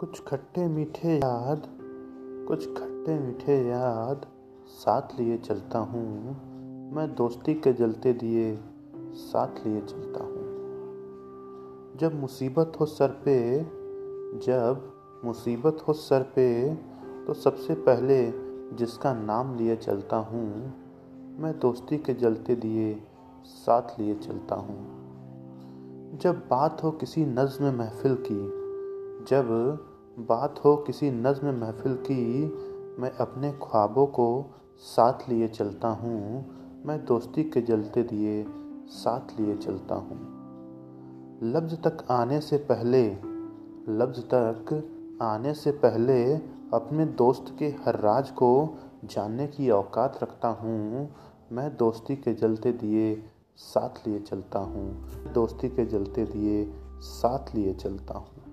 कुछ खट्टे मीठे याद, कुछ खट्टे मीठे याद, साथ लिए चलता हूँ। मैं दोस्ती के जलते दिए, साथ लिए चलता हूँ। जब मुसीबत हो सर पे, जब मुसीबत हो सर पे तो सबसे पहले जिसका नाम लिए चलता हूँ, मैं दोस्ती के जलते दिए, साथ लिए चलता हूँ। जब बात हो किसी नज़्म महफिल की, जब बात हो किसी नज़्म महफिल की, मैं अपने ख्वाबों को साथ लिए चलता हूँ। मैं दोस्ती के जलते दिए साथ लिए चलता हूँ। लफ्ज़ तक आने से पहले, लफ्ज़ तक आने से पहले अपने दोस्त के हर राज को जानने की औकात रखता हूँ। मैं दोस्ती के जलते दिए साथ लिए चलता हूँ। दोस्ती के जलते दिए साथ लिए चलता हूँ।